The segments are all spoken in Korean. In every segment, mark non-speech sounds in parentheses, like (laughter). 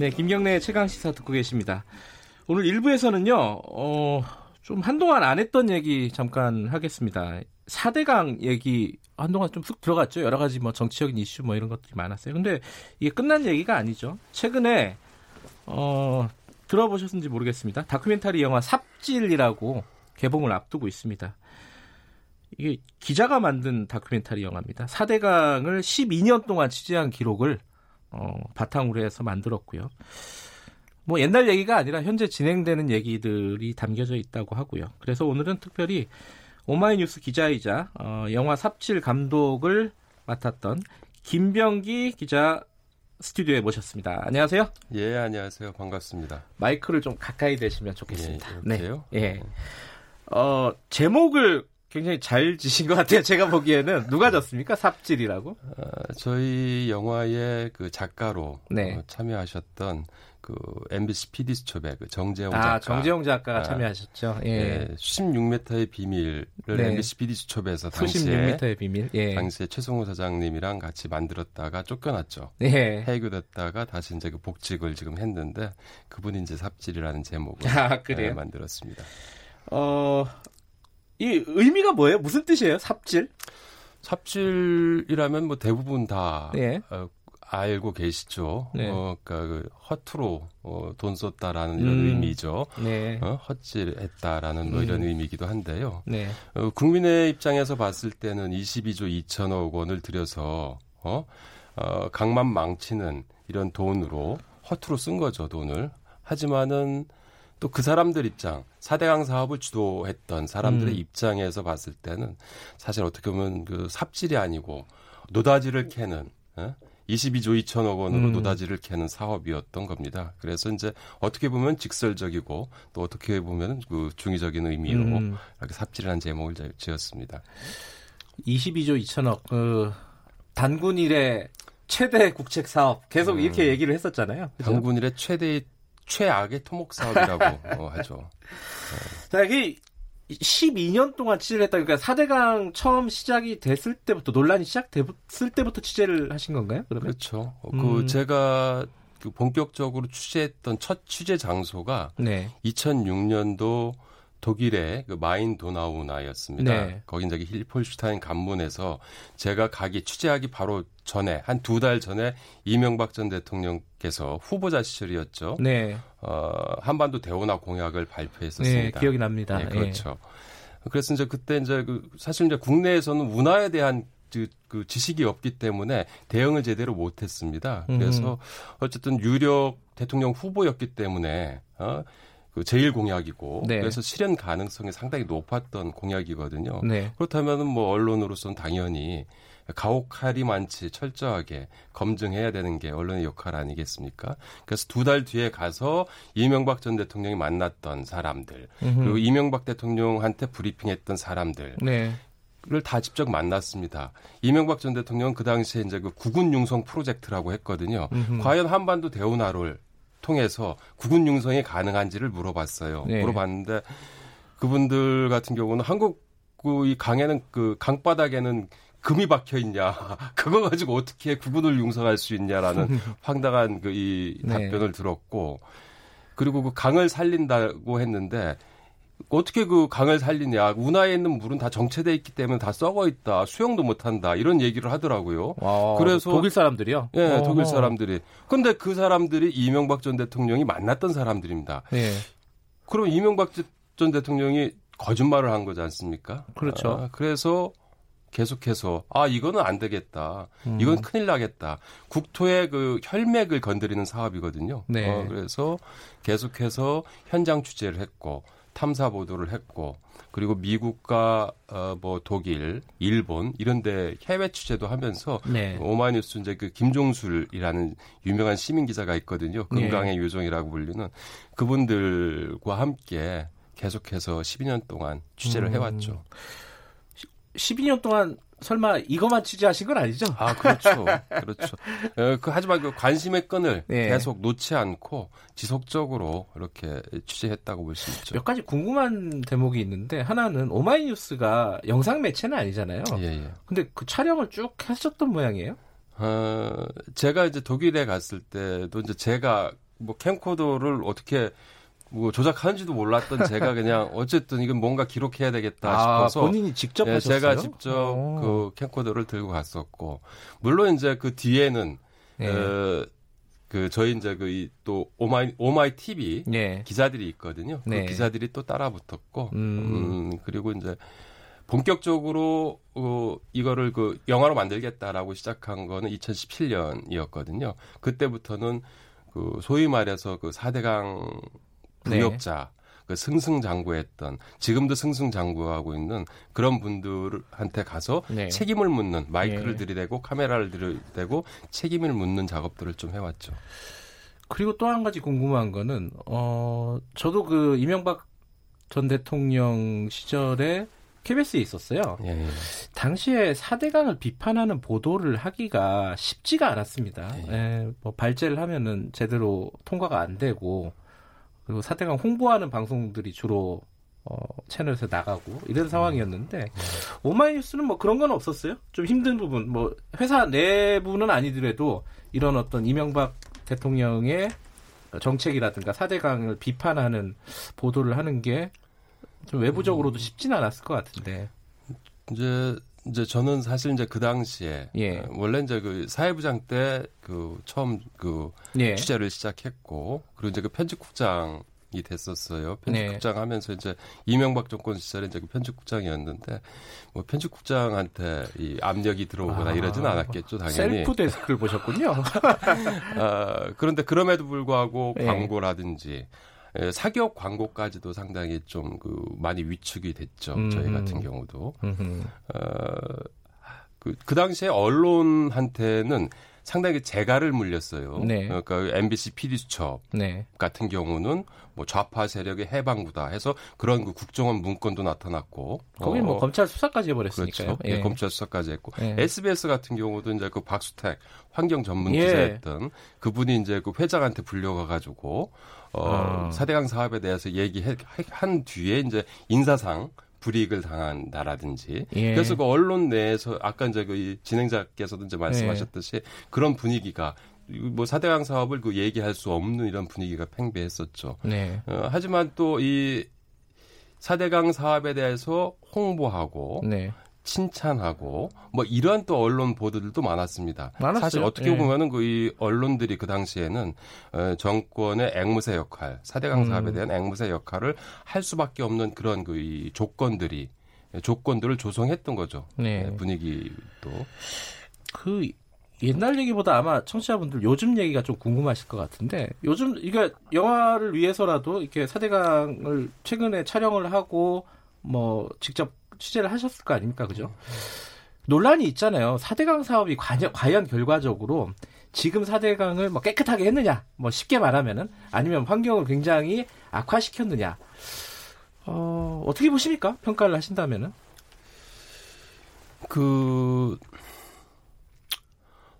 네, 김경래의 최강 시사 듣고 계십니다. 오늘 1부에서는요, 어, 좀 한동안 안 했던 얘기 잠깐 하겠습니다. 4대강 얘기 한동안 좀 쑥 들어갔죠. 여러 가지 뭐 정치적인 이슈 뭐 이런 것들이 많았어요. 근데 이게 끝난 얘기가 아니죠. 최근에, 어, 들어보셨는지 모르겠습니다. 다큐멘터리 영화 삽질이라고 개봉을 앞두고 있습니다. 이게 기자가 만든 다큐멘터리 영화입니다. 4대강을 12년 동안 취재한 기록을 어, 바탕으로 해서 만들었고요. 뭐 옛날 얘기가 아니라 현재 진행되는 얘기들이 담겨져 있다고 하고요. 그래서 오늘은 특별히 오마이뉴스 기자이자 어, 영화 삽질 감독을 맡았던 김병기 기자 스튜디오에 모셨습니다. 안녕하세요. 예, 안녕하세요. 반갑습니다. 마이크를 좀 가까이 대시면 좋겠습니다. 예? 네. 예. 어, 제목을 굉장히 잘 지신 것 같아요. 제가 보기에는 누가 졌습니까? 삽질이라고? 어, 저희 영화의 그 작가로 네. 어, 참여하셨던 그 MBC PD 수첩의 그 정재영 아, 작가. 정재용 작가가 아, 참여하셨죠. 예. 예, 16m의 비밀을 네. MBC PD 수첩에서 수십 당시에 6m의 비밀. 예. 당시에 최성호 사장님이랑 같이 만들었다가 쫓겨났죠. 예. 해고됐다가 다시 이제 그 복직을 지금 했는데 그분이 이제 삽질이라는 제목을 아? 예, 만들었습니다. 어, 이 의미가 뭐예요? 무슨 뜻이에요? 삽질? 삽질이라면 뭐 대부분 다 예. 어, 알고 계시죠. 네. 어, 그러니까 그 허투루 어, 돈 썼다라는 이런 음. 의미죠. 네. 어, 헛질했다라는 뭐 이런 음. 의미이기도 한데요. 네. 어, 국민의 입장에서 봤을 때는 22조 2천억 원을 들여서 어, 어, 강만 망치는 이런 돈으로 허투루 쓴 거죠 돈을. 하지만은 또 그 사람들 입장, 사대강 사업을 주도했던 사람들의 음. 입장에서 봤을 때는 사실 어떻게 보면 그 삽질이 아니고 노다지를 캐는 어? 22조 2천억 원으로 음. 노다지를 캐는 사업이었던 겁니다. 그래서 이제 어떻게 보면 직설적이고 또 어떻게 보면 그 중의적인 의미로 음. 이렇게 삽질이라는 제목을 지- 지었습니다. 22조 2천억, 그, 단군 일의 최대 국책 사업. 계속 음. 이렇게 얘기를 했었잖아요. 그죠? 당군일의 최대의 최악의 토목 사업이라고 (laughs) 어, 하죠. 자, 이게 12년 동안 취재를 했다. 그러니까 4대강 처음 시작이 됐을 때부터, 논란이 시작됐을 때부터 취재를 하신 건가요? 그러면? 그렇죠. 어, 음. 그 제가 그 본격적으로 취재했던 첫 취재 장소가 네. 2006년도 독일의 그 마인 도나우나였습니다. 네. 거긴 저기 힐폴슈타인 관문에서 제가 가기 취재하기 바로 전에 한 두 달 전에 이명박 전 대통령께서 후보자 시절이었죠. 네. 어, 한반도 대운하 공약을 네, 발표했었습니다. 기억이 납니다. 네, 예. 그렇죠. 그래서 이제 그때 이제 그 사실 이제 국내에서는 운하에 대한 그, 그 지식이 없기 때문에 대응을 제대로 못했습니다. 그래서 어쨌든 유력 대통령 후보였기 때문에 어, 그 제일 공약이고 네. 그래서 실현 가능성이 상당히 높았던 공약이거든요. 네. 그렇다면은 뭐 언론으로서는 당연히 가혹할이 많지 철저하게 검증해야 되는 게 언론의 역할 아니겠습니까? 그래서 두 달 뒤에 가서 이명박 전 대통령이 만났던 사람들 그리고 이명박 대통령한테 브리핑했던 사람들 네. 를다 직접 만났습니다. 이명박 전 대통령 그 당시에 이제 그 국군 융성 프로젝트라고 했거든요. 음흠. 과연 한반도 대운하를 통해서 국군 융성이 가능한지를 물어봤어요. 네. 물어봤는데 그분들 같은 경우는 한국 그이 강에는 그 강바닥에는 금이 박혀 있냐? (laughs) 그거 가지고 어떻게 국군을 융성할 수 있냐라는 (laughs) 황당한 그이 네. 답변을 들었고 그리고 그 강을 살린다고 했는데 어떻게 그 강을 살리냐? 운하에 있는 물은 다 정체돼 있기 때문에 다 썩어 있다. 수영도 못 한다. 이런 얘기를 하더라고요. 와, 그래서- 독일 사람들이요? 예, 어허. 독일 사람들이. 근데 그 사람들이 이명박 전 대통령이 만났던 사람들입니다. 네. 그럼 이명박 전 대통령이 거짓말을 한 거지 않습니까? 그렇죠. 아, 그래서 계속해서 아 이거는 안 되겠다. 음. 이건 큰일 나겠다. 국토의 그 혈맥을 건드리는 사업이거든요. 네. 어, 그래서 계속해서 현장 취재를 했고 탐사 보도를 했고 그리고 미국과 어, 뭐 독일, 일본 이런 데 해외 취재도 하면서 네. 오마이뉴스 이제 그 김종술이라는 유명한 시민 기자가 있거든요. 금강의 네. 요정이라고 불리는 그분들과 함께 계속해서 12년 동안 취재를 음. 해왔죠. 12년 동안 설마 이것만 취재하신 건 아니죠? 아, 그렇죠. 그렇죠. 어, 그, 하지만 그 관심의 끈을 네. 계속 놓지 않고 지속적으로 이렇게 취재했다고 볼 수 있죠. 몇 가지 궁금한 대목이 있는데 하나는 오마이뉴스가 영상 매체는 아니잖아요. 예, 예. 근데 그 촬영을 쭉 하셨던 모양이에요? 어, 제가 이제 독일에 갔을 때도 이제 제가 뭐 캠코더를 어떻게 뭐 조작하는지도 몰랐던 제가 그냥 (laughs) 어쨌든 이건 뭔가 기록해야 되겠다 싶어서 아, 본인이 직접 예, 하셨어요? 제가 직접 어. 그 캠코더를 들고 갔었고 물론 이제 그 뒤에는 네. 어, 그 저희 이제 그또 오마이 오마이 TV 네. 기자들이 있거든요. 네. 그 기자들이 또 따라 붙었고, 음. 음, 그리고 이제 본격적으로 어, 이거를 그 영화로 만들겠다라고 시작한 거는 2017년이었거든요. 그때부터는 그 소위 말해서 그 4대강 부역자 그 승승장구했던 지금도 승승장구하고 있는 그런 분들한테 가서 네. 책임을 묻는 마이크를 네. 들이대고 카메라를 들이대고 책임을 묻는 작업들을 좀 해왔죠. 그리고 또 한 가지 궁금한 거는 어 저도 그 이명박 전 대통령 시절에 KBS에 있었어요. 예, 예. 당시에 4대강을 비판하는 보도를 하기가 쉽지가 않았습니다. 예. 예, 뭐 발제를 하면은 제대로 통과가 안 되고 그리고 4대강 홍보하는 방송들이 주로 어, 채널에서 나가고 이런 상황이었는데 오마이뉴스는 뭐 그런 건 없었어요. 좀 힘든 부분, 뭐 회사 내부는 아니더라도 이런 어떤 이명박 대통령의 정책이라든가 4대강을 비판하는 보도를 하는 게 좀 외부적으로도 쉽지는 않았을 것 같은데. 이제 이제 저는 사실 이제 그 당시에 예. 어, 원래 이제 그 사회부장 때 그 처음 그 예. 취재를 시작했고 그리고 이제 그 편집국장 이 됐었어요. 네. 편집국장 하면서 이제 이명박 정권 시절에 이제 그 편집국장이었는데 뭐 편집국장한테 이 압력이 들어오거나 아, 이러지는 않았겠죠 당연히. 셀프 데스크를 보셨군요. (laughs) 아, 그런데 그럼에도 불구하고 예. 광고라든지 예, 사기업 광고까지도 상당히 좀 그 많이 위축이 됐죠. 음. 저희 같은 경우도. 음흠. 어, 그, 그 당시에 언론한테는 상당히 재갈을 물렸어요. 네. 그러니까 MBC PD 수첩 네. 같은 경우는 뭐 좌파 세력의 해방구다 해서 그런 그 국정원 문건도 나타났고. 거기 뭐 어, 검찰 수사까지 해버렸으니까요. 그렇죠. 예. 검찰 수사까지 했고 예. SBS 같은 경우도 이제 그 박수택 환경 전문 예. 기자였던 그분이 이제 그 회장한테 불려가 가지고 어 아. 사대강 사업에 대해서 얘기한 뒤에 이제 인사상 불이익을 당한다라든지 예. 그래서 그 언론 내에서 아까 이제 그이 진행자께서도 이제 말씀하셨듯이 그런 분위기가 뭐 사대강 사업을 그 얘기할 수 없는 이런 분위기가 팽배했었죠. 네. 어, 하지만 또 이 사대강 사업에 대해서 홍보하고 네. 칭찬하고 뭐 이런 또 언론 보도들도 많았습니다. 많았어요. 사실 어떻게 예. 보면은 그이 언론들이 그 당시에는 어, 정권의 앵무새 역할, 사대강 사업에 음. 대한 앵무새 역할을 할 수밖에 없는 그런 그 이 조건들이 조건들을 조성했던 거죠. 네. 예, 분위기도. 그 옛날 얘기보다 아마 청취자분들 요즘 얘기가 좀 궁금하실 것 같은데 요즘 이게 영화를 위해서라도 이렇게 사대강을 최근에 촬영을 하고 뭐 직접 취재를 하셨을 거 아닙니까, 그죠? 논란이 있잖아요. 사대강 사업이 과연, 과연 결과적으로 지금 사대강을 뭐 깨끗하게 했느냐, 뭐 쉽게 말하면은 아니면 환경을 굉장히 악화시켰느냐. 어, 어떻게 보십니까? 평가를 하신다면은? 그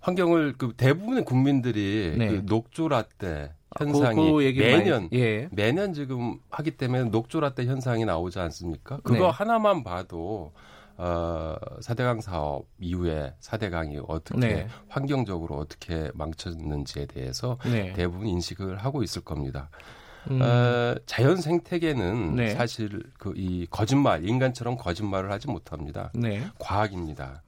환경을 그 대부분의 국민들이 네. 그 녹조라떼 그- 현상이 그 얘기 많이- 매년 예. 매년 지금 하기 때문에 녹조라떼 현상이 나오지 않습니까? 그거 네. 하나만 봐도 어, 사대강 사업 이후에 사대강이 어떻게 네. 환경적으로 어떻게 망쳤는지에 대해서 네. 대부분 인식을 하고 있을 겁니다. 음, 어, 자연 생태계는 네. 사실 그 이 거짓말 인간처럼 거짓말을 하지 못합니다. 네. 과학입니다.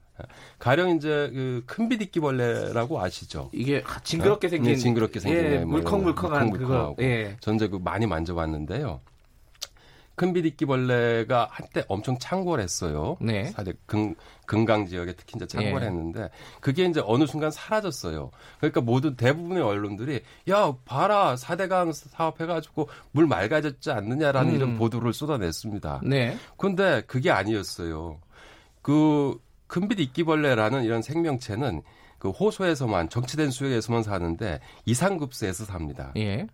가령 이제 그 큰비디끼벌레라고 아시죠? 이게 징그럽게 어? 생긴 네, 징그럽게 생긴 예, 애, 뭐 물컹물컹한 거, 그거 물컹물컹하고. 예. 이제 그 많이 만져봤는데요. 큰비디끼벌레가 한때 엄청 창궐했어요. 네. 사대 금, 금강 지역에 특히 이제 창궐했는데 예. 그게 이제 어느 순간 사라졌어요. 그러니까 모든 대부분의 언론들이 야 봐라 사대강 사업해가지고 물 맑아졌지 않느냐라는 음. 이런 보도를 쏟아냈습니다. 네. 근데 그게 아니었어요. 그 큰빛 이끼벌레라는 이런 생명체는 그 호소에서만 정치된 수역에서만 사는데 이상급수에서 삽니다. 예.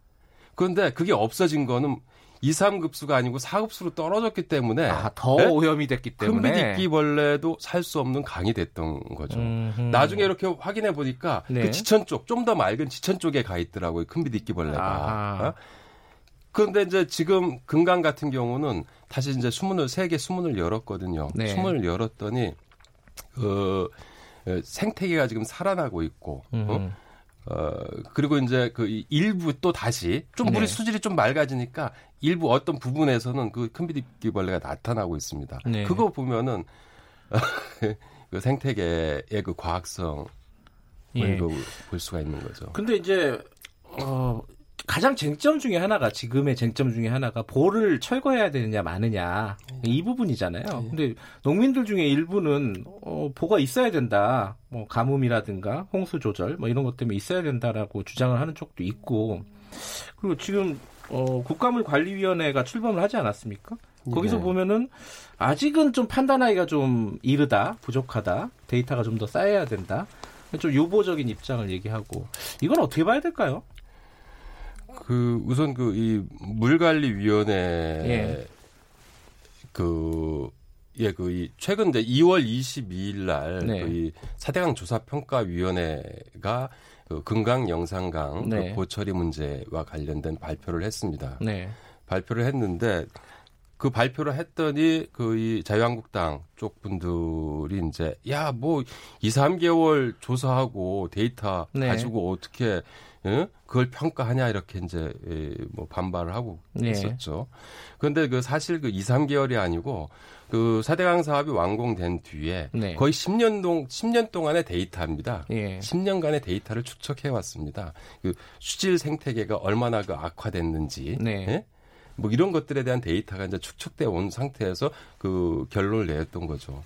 그런데 그게 없어진 거는 2, 3급수가 아니고 4급수로 떨어졌기 때문에 아, 더 네? 오염이 됐기 때문에 큰비디끼벌레도 살 수 없는 강이 됐던 거죠. 음흠. 나중에 이렇게 확인해 보니까 네. 그 지천 쪽, 좀 더 맑은 지천 쪽에 가 있더라고요. 큰비디끼벌레가. 어? 그런데 이제 지금 금강 같은 경우는 다시 이제 수문을 세 개 수문을 열었거든요. 네. 수문을 열었더니 그 생태계가 지금 살아나고 있고 어? 어, 그리고 이제 그 일부 또 다시 좀 물의 네. 수질이 좀 맑아지니까 일부 어떤 부분에서는 그 큰비디기벌레가 나타나고 있습니다. 네. 그거 보면은 (laughs) 그 생태계의 그 과학성을 예. 볼 수가 있는 거죠. 근데 이제 어 가장 쟁점 중에 하나가 지금의 쟁점 중에 하나가 보를 철거해야 되느냐 마느냐 이 부분이잖아요. 네. 근데 농민들 중에 일부는 어, 보가 있어야 된다. 뭐 가뭄이라든가 홍수 조절 뭐 이런 것 때문에 있어야 된다라고 주장을 하는 쪽도 있고 그리고 지금 어, 국가물관리위원회가 출범을 하지 않았습니까? 거기서 네. 보면은 아직은 좀 판단하기가 좀 이르다, 부족하다, 데이터가 좀 더 쌓여야 된다. 좀 유보적인 입장을 얘기하고 이건 어떻게 봐야 될까요? 그 우선 그 이 물관리위원회 예. 그 예, 그, 이, 최근 이제 2월 22일 날, 네. 그, 이, 사대강 조사평가위원회가 그 금강 영산강 그 네. 그 보처리 문제와 관련된 발표를 했습니다. 네. 발표를 했는데, 그 발표를 했더니, 그, 이 자유한국당 쪽 분들이 이제, 야, 뭐, 2, 3개월 조사하고 데이터 네. 가지고 어떻게 예? 그걸 평가하냐 이렇게 이제 예, 뭐 반발을 하고 네. 있었죠. 그런데 그 사실 그 2, 3개월이 아니고 그 사대강 사업이 완공된 뒤에 네. 거의 10년 동 10년 동안의 데이터입니다. 예. 10년간의 데이터를 축적해 왔습니다. 그 수질 생태계가 얼마나 그 악화됐는지 네. 예? 뭐 이런 것들에 대한 데이터가 이제 축적돼 온 상태에서 그 결론을 내었던 거죠.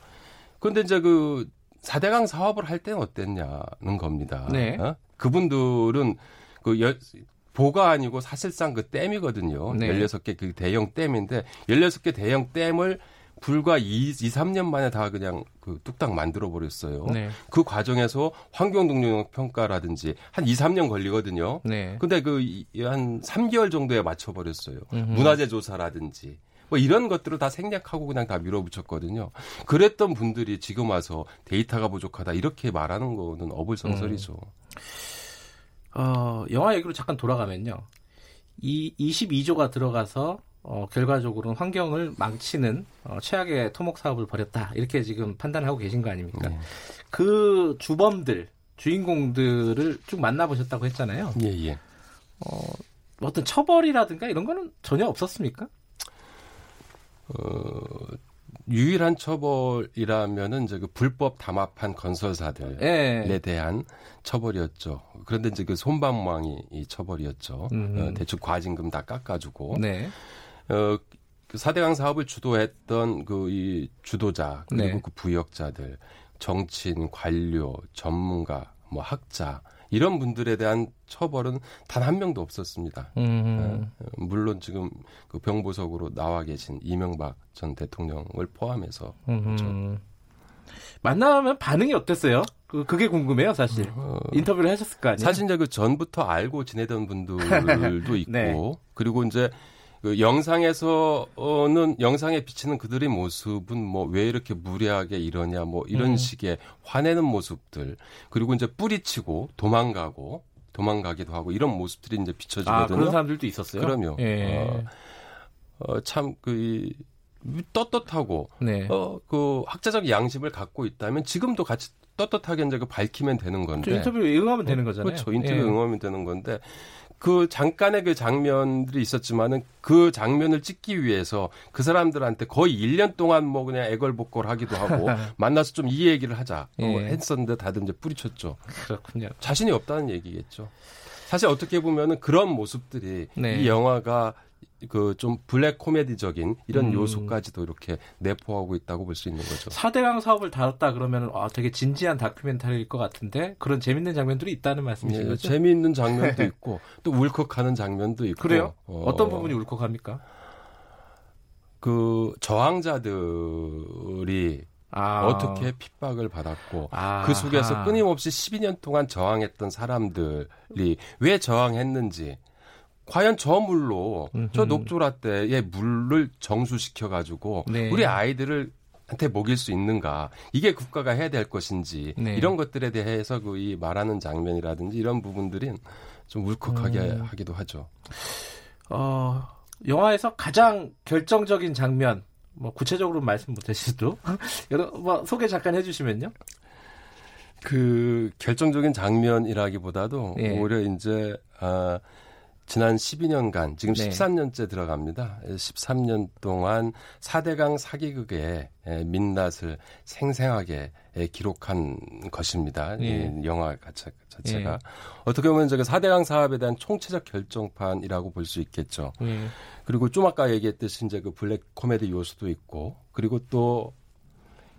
그런데 이제 그 4대강 사업을 할 때는 어땠냐는 겁니다. 네. 어? 그분들은 그 여, 보가 아니고 사실상 그 댐이거든요. 네. 16개 그 대형 댐인데 16개 대형 댐을 불과 2, 2 3년 만에 다 그냥 그 뚝딱 만들어 버렸어요. 네. 그 과정에서 환경 동력 평가라든지 한 2, 3년 걸리거든요. 네. 근데 그 한 3개월 정도에 맞춰 버렸어요. 문화재 조사라든지 뭐 이런 것들을 다 생략하고 그냥 다 밀어붙였거든요. 그랬던 분들이 지금 와서 데이터가 부족하다 이렇게 말하는 거는 어불성설이죠. 음. 어, 영화 얘기로 잠깐 돌아가면요. 이 22조가 들어가서 어, 결과적으로는 환경을 망치는 어, 최악의 토목 사업을 벌였다. 이렇게 지금 판단하고 계신 거 아닙니까? 네. 그 주범들, 주인공들을 쭉 만나보셨다고 했잖아요. 예, 예. 어, 어떤 처벌이라든가 이런 거는 전혀 없었습니까? 어, 유일한 처벌이라면은 이제 그 불법 담합한 건설사들에 예. 대한 처벌이었죠. 그런데 이제 그 손방망이 이 처벌이었죠. 어, 대충 과징금 다 깎아주고. 네. 어, 그 사대강 사업을 주도했던 그 이 주도자 그리고 네. 그 부역자들, 정치인, 관료, 전문가, 뭐 학자 이런 분들에 대한 처벌은 단 한 명도 없었습니다. 음. 물론 지금 그 병보석으로 나와 계신 이명박 전 대통령을 포함해서 그렇죠. 만나면 반응이 어땠어요? 그, 그게 궁금해요, 사실. 어, 인터뷰를 하셨을 거 아니에요? 사실 이제 그 전부터 알고 지내던 분들도 (laughs) 있고, 네. 그리고 이제 그 영상에서는 영상에 비치는 그들의 모습은 뭐 왜 이렇게 무례하게 이러냐 뭐 이런 음. 식의 화내는 모습들 그리고 이제 뿌리치고 도망가고 도망가기도 하고 이런 모습들이 이제 비춰지거든요. 아, 그런 사람들도 있었어요. 그럼요. 예. 어, 어, 참그 떳떳하고 네. 어, 그 학자적 양심을 갖고 있다면 지금도 같이 떳떳하게 이제 그 밝히면 되는 건데 인터뷰에 응하면 되는 거잖아요. 그렇죠. 인터뷰에 예. 응하면 되는 건데 그 잠깐의 그 장면들이 있었지만은 그 장면을 찍기 위해서 그 사람들한테 거의 1년 동안 뭐 그냥 애걸복걸 하기도 하고 (laughs) 만나서 좀 이 얘기를 하자 예. 했었는데 다들 이제 뿌리쳤죠. 그렇군요. 자신이 없다는 얘기겠죠. 사실 어떻게 보면은 그런 모습들이 네. 이 영화가 그 좀 블랙 코미디적인 이런 음. 요소까지도 이렇게 내포하고 있다고 볼 수 있는 거죠. 4대강 사업을 다뤘다 그러면 아, 되게 진지한 다큐멘터리일 것 같은데 그런 재밌는 장면들이 있다는 말씀이신 (laughs) 네, 거죠? 재미있는 장면도 있고 또 울컥하는 장면도 있고. 그래요? 어, 떤 부분이 울컥합니까? 그 저항자들이 아. 어떻게 핍박을 받았고 아. 그 속에서 끊임없이 12년 동안 저항했던 사람들이 왜 저항했는지 과연 저 물로 음흠. 저 녹조라떼의 물을 정수시켜 가지고 네. 우리 아이들을 한테 먹일 수 있는가 이게 국가가 해야 될 것인지 네. 이런 것들에 대해서 그 이 말하는 장면이라든지 이런 부분들이 좀 울컥하게 음. 하기도 하죠. 어, 영화에서 가장 결정적인 장면 뭐 구체적으로 말씀 못 하시도 (laughs) 여러 뭐 소개 잠깐 해주시면요. 그 결정적인 장면이라기보다도 예. 오히려 이제 아 지난 12년간 지금 네. 13년째 들어갑니다. 13년 동안 4대강 사기극의 민낯을 생생하게 기록한 것입니다. 네. 이 영화 자체가 네. 어떻게 보면 저게 4대강 사업에 대한 총체적 결정판이라고 볼 수 있겠죠. 네. 그리고 좀 아까 얘기했듯이 이제 그 블랙 코미디 요소도 있고 그리고 또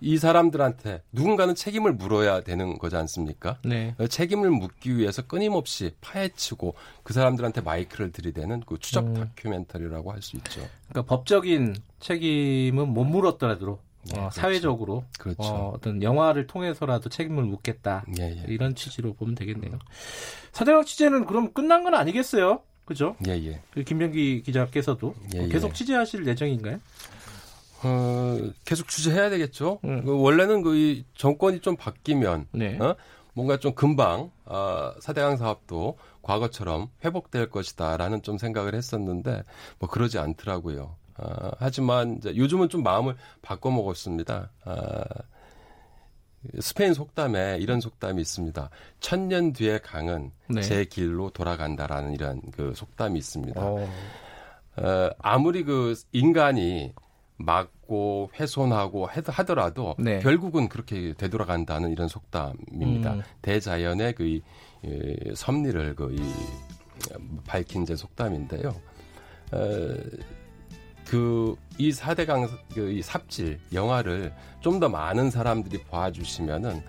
이 사람들한테 누군가는 책임을 물어야 되는 거지 않습니까? 네. 책임을 묻기 위해서 끊임없이 파헤치고 그 사람들한테 마이크를 들이대는 그 추적 음. 다큐멘터리라고 할 수 있죠. 그러니까 법적인 책임은 못 물었더라도 네, 어, 그렇죠. 사회적으로 그렇죠. 어, 떤 영화를 통해서라도 책임을 묻겠다 예, 예. 이런 취지로 보면 되겠네요. 사대강 취재는 그럼 끝난 건 아니겠어요? 그죠? 예, 예. 그 김병기 기자께서도 예, 예. 계속 취재하실 예정인가요? 어, 계속 취재해야 되겠죠. 음. 원래는 그 정권이 좀 바뀌면 네. 어? 뭔가 좀 금방 어, 사대강 사업도 과거처럼 회복될 것이다라는 좀 생각을 했었는데 뭐 그러지 않더라고요. 어, 하지만 요즘은 좀 마음을 바꿔 먹었습니다. 어, 스페인 속담에 이런 속담이 있습니다. 천년 뒤의 강은 네. 제 길로 돌아간다라는 이런 그 속담이 있습니다. 어. 어, 아무리 그 인간이 막고 훼손하고 하더라도 네. 결국은 그렇게 되돌아간다는 이런 속담입니다. 음. 대자연의 그 이, 이, 섭리를 그 이, 밝힌 제 속담인데요. 어, 그이 사대강 그이 삽질 영화를 좀 더 많은 사람들이 봐주시면은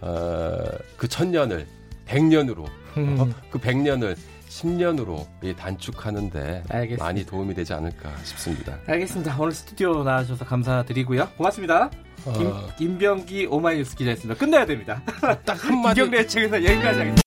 어, 그 천년을 백년으로 어, 그 백년을 10년으로 단축하는데 알겠습니다. 많이 도움이 되지 않을까 싶습니다. 알겠습니다. 오늘 스튜디오 나와주셔서 감사드리고요. 고맙습니다. 어... 김, 김병기 오마이뉴스 기자였습니다. 끝내야 됩니다. 딱 한마디. 김경래 책에서 여기까지 하겠습니다.